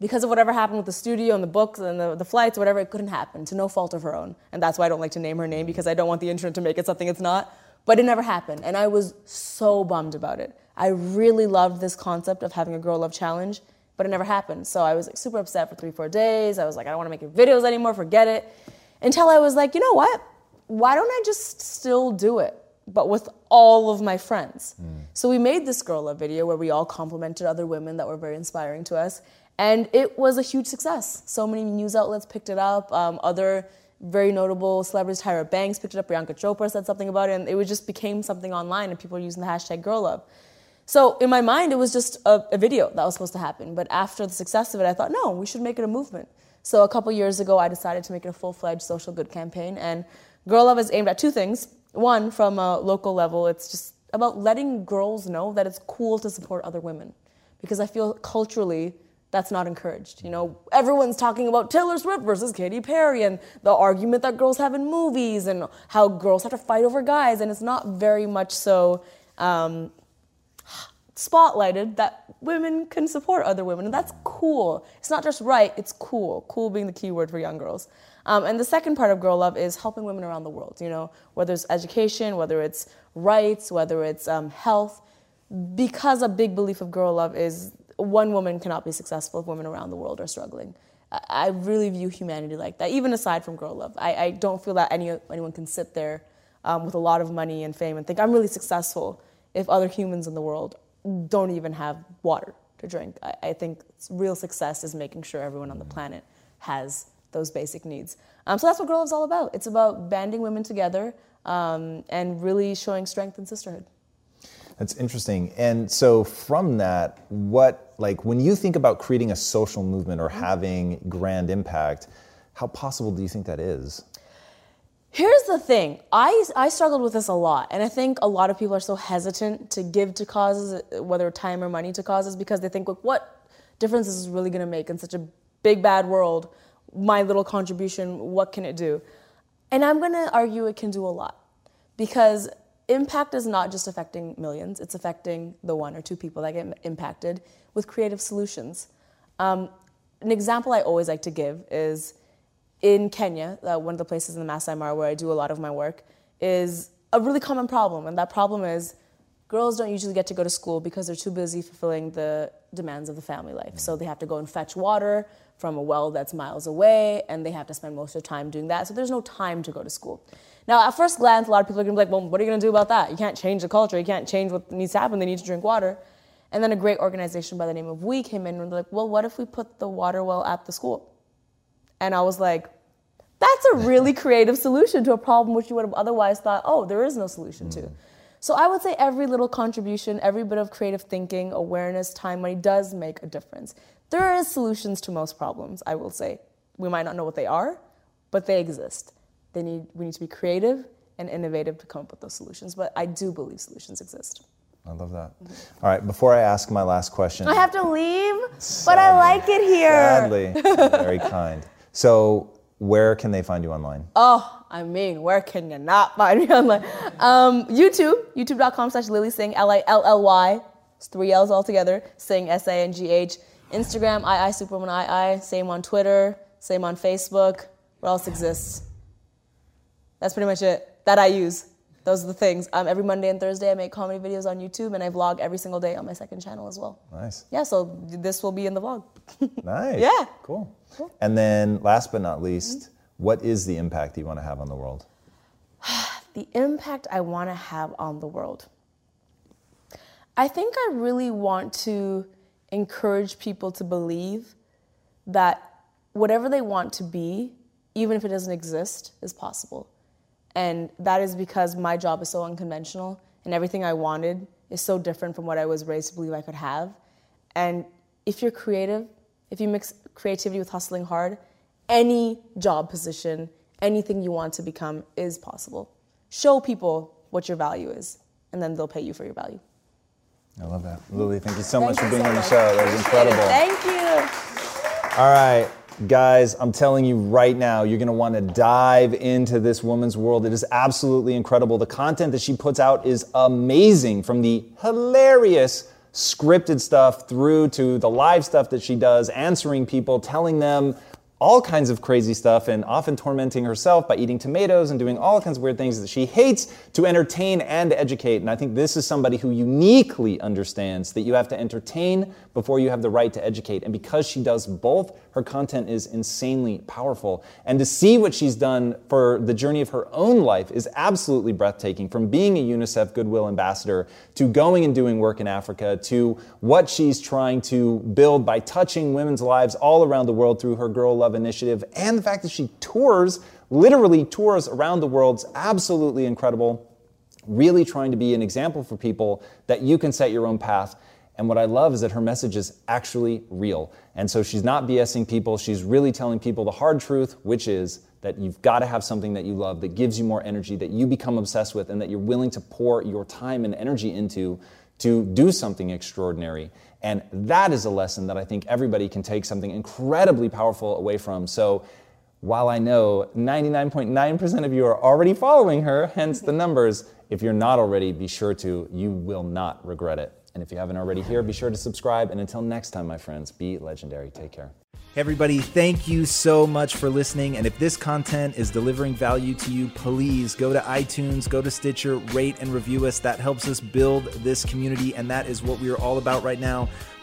Because of whatever happened with the studio and the books and the, the flights, whatever, it couldn't happen to no fault of her own. And that's why I don't like to name her name because I don't want the internet to make it something it's not. But it never happened. And I was so bummed about it. I really loved this concept of having a Girl Love Challenge but it never happened. So I was like super upset for three, four days. I was like, I don't want to make videos anymore, forget it. Until I was like, you know what? Why don't I just still do it, but with all of my friends? Mm. So we made this girl love video where we all complimented other women that were very inspiring to us. And it was a huge success. So many news outlets picked it up. Um, other very notable celebrities, Tyra Banks picked it up, Priyanka Chopra said something about it, and it just became something online, and people were using the hashtag girl love. So in my mind, it was just a, a, video that was supposed to happen. But after the success of it, I thought, no, we should make it a movement. So a couple years ago, I decided to make it a full-fledged social good campaign. And Girl Love is aimed at two things. One, from a local level, it's just about letting girls know that it's cool to support other women. Because I feel culturally, that's not encouraged. You know, everyone's talking about Taylor Swift versus Katy Perry and the argument that girls have in movies and how girls have to fight over guys, and it's not very much so um, spotlighted that women can support other women, and that's cool. It's not just right, it's cool. Cool being the key word for young girls. Um, and the second part of Girl Love is helping women around the world, you know, whether it's education, whether it's rights, whether it's um, health. Because a big belief of Girl Love is one woman cannot be successful if women around the world are struggling. I really view humanity like that, even aside from Girl Love. I, I don't feel that any, anyone can sit there um, with a lot of money and fame and think, I'm really successful if other humans in the world don't even have water to drink. I, I think real success is making sure everyone on the planet has those basic needs. Um, so that's what Girl is all about. It's about banding women together um, and really showing strength and sisterhood. That's interesting. And so from that, what like when you think about creating a social movement or having grand impact, how possible do you think that is? Here's the thing. I, I struggled with this a lot, and I think a lot of people are so hesitant to give to causes, whether time or money to causes, because they think, like, what difference is this really going to make in such a big bad world? My little contribution, what can it do? And I'm going to argue it can do a lot, because impact is not just affecting millions, it's affecting the one or two people that get impacted with creative solutions. Um, an example I always like to give is in Kenya, uh, one of the places in the Masai Mara where I do a lot of my work, is a really common problem. And that problem is girls don't usually get to go to school because they're too busy fulfilling the demands of the family life. So they have to go and fetch water from a well that's miles away, and they have to spend most of their time doing that. So there's no time to go to school. Now, at first glance, a lot of people are gonna be like, well, what are you gonna do about that? You can't change the culture, you can't change what needs to happen, they need to drink water. And then a great organization by the name of We came in and they're like, well, what if we put the water well at the school? And I was like, that's a really creative solution to a problem which you would have otherwise thought, oh, there is no solution to. Mm. So I would say every little contribution, every bit of creative thinking, awareness, time, money does make a difference. There is solutions to most problems, I will say. We might not know what they are, but they exist. They need, we need to be creative and innovative to come up with those solutions. But I do believe solutions exist. I love that. All right, before I ask my last question, I have to leave, but I like it here. sadly, very kind. So, where can they find you online? Oh, I mean, where can you not find me online? Um, YouTube, youtube.com slash Lilly Singh, L I L L Y. It's three L's all together. Singh, S A N G H. Instagram, I I Superwoman I I. Same on Twitter, same on Facebook. What else exists? That's pretty much it that I use. Those are the things. Um, every Monday and Thursday, I make comedy videos on YouTube, and I vlog every single day on my second channel as well. Nice. Yeah, so this will be in the vlog. Nice. Yeah. Cool. And then, last but not least, what is the impact you want to have on the world? the impact I want to have on the world. I think I really want to encourage people to believe that whatever they want to be, even if it doesn't exist, is possible. And that is because my job is so unconventional and everything I wanted is so different from what I was raised to believe I could have. And if you're creative, if you mix creativity with hustling hard, any job position, anything you want to become is possible. Show people what your value is, and then they'll pay you for your value. I love that. Lilly, thank you so Thank much for being so on the show. That was incredible. Thank you. All right, guys, I'm telling you right now, you're gonna wanna dive into this woman's world. It is absolutely incredible. The content that she puts out is amazing from the hilarious scripted stuff through to the live stuff that she does, answering people, telling them all kinds of crazy stuff and often tormenting herself by eating tomatoes and doing all kinds of weird things that she hates to entertain and educate. And I think this is somebody who uniquely understands that you have to entertain before you have the right to educate. And because she does both, her content is insanely powerful. And to see what she's done for the journey of her own life is absolutely breathtaking from being a UNICEF Goodwill Ambassador to going and doing work in Africa to what she's trying to build by touching women's lives all around the world through her Girl Love initiative and the fact that she tours, literally tours around the world is absolutely incredible. Really trying to be an example for people that you can set your own path. And what I love is that her message is actually real. And so she's not BSing people, she's really telling people the hard truth, which is that you've got to have something that you love that gives you more energy, that you become obsessed with, and that you're willing to pour your time and energy into to do something extraordinary. And that is a lesson that I think everybody can take something incredibly powerful away from. So while I know 99.9% of you are already following her, hence the numbers, if you're not already, be sure to. You will not regret it. And if you haven't already here, be sure to subscribe. And until next time, my friends, be legendary. Take care. everybody, thank you so much for listening. And if this content is delivering value to you, please go to iTunes, go to Stitcher, rate and review us. That helps us build this community. And that is what we are all about right now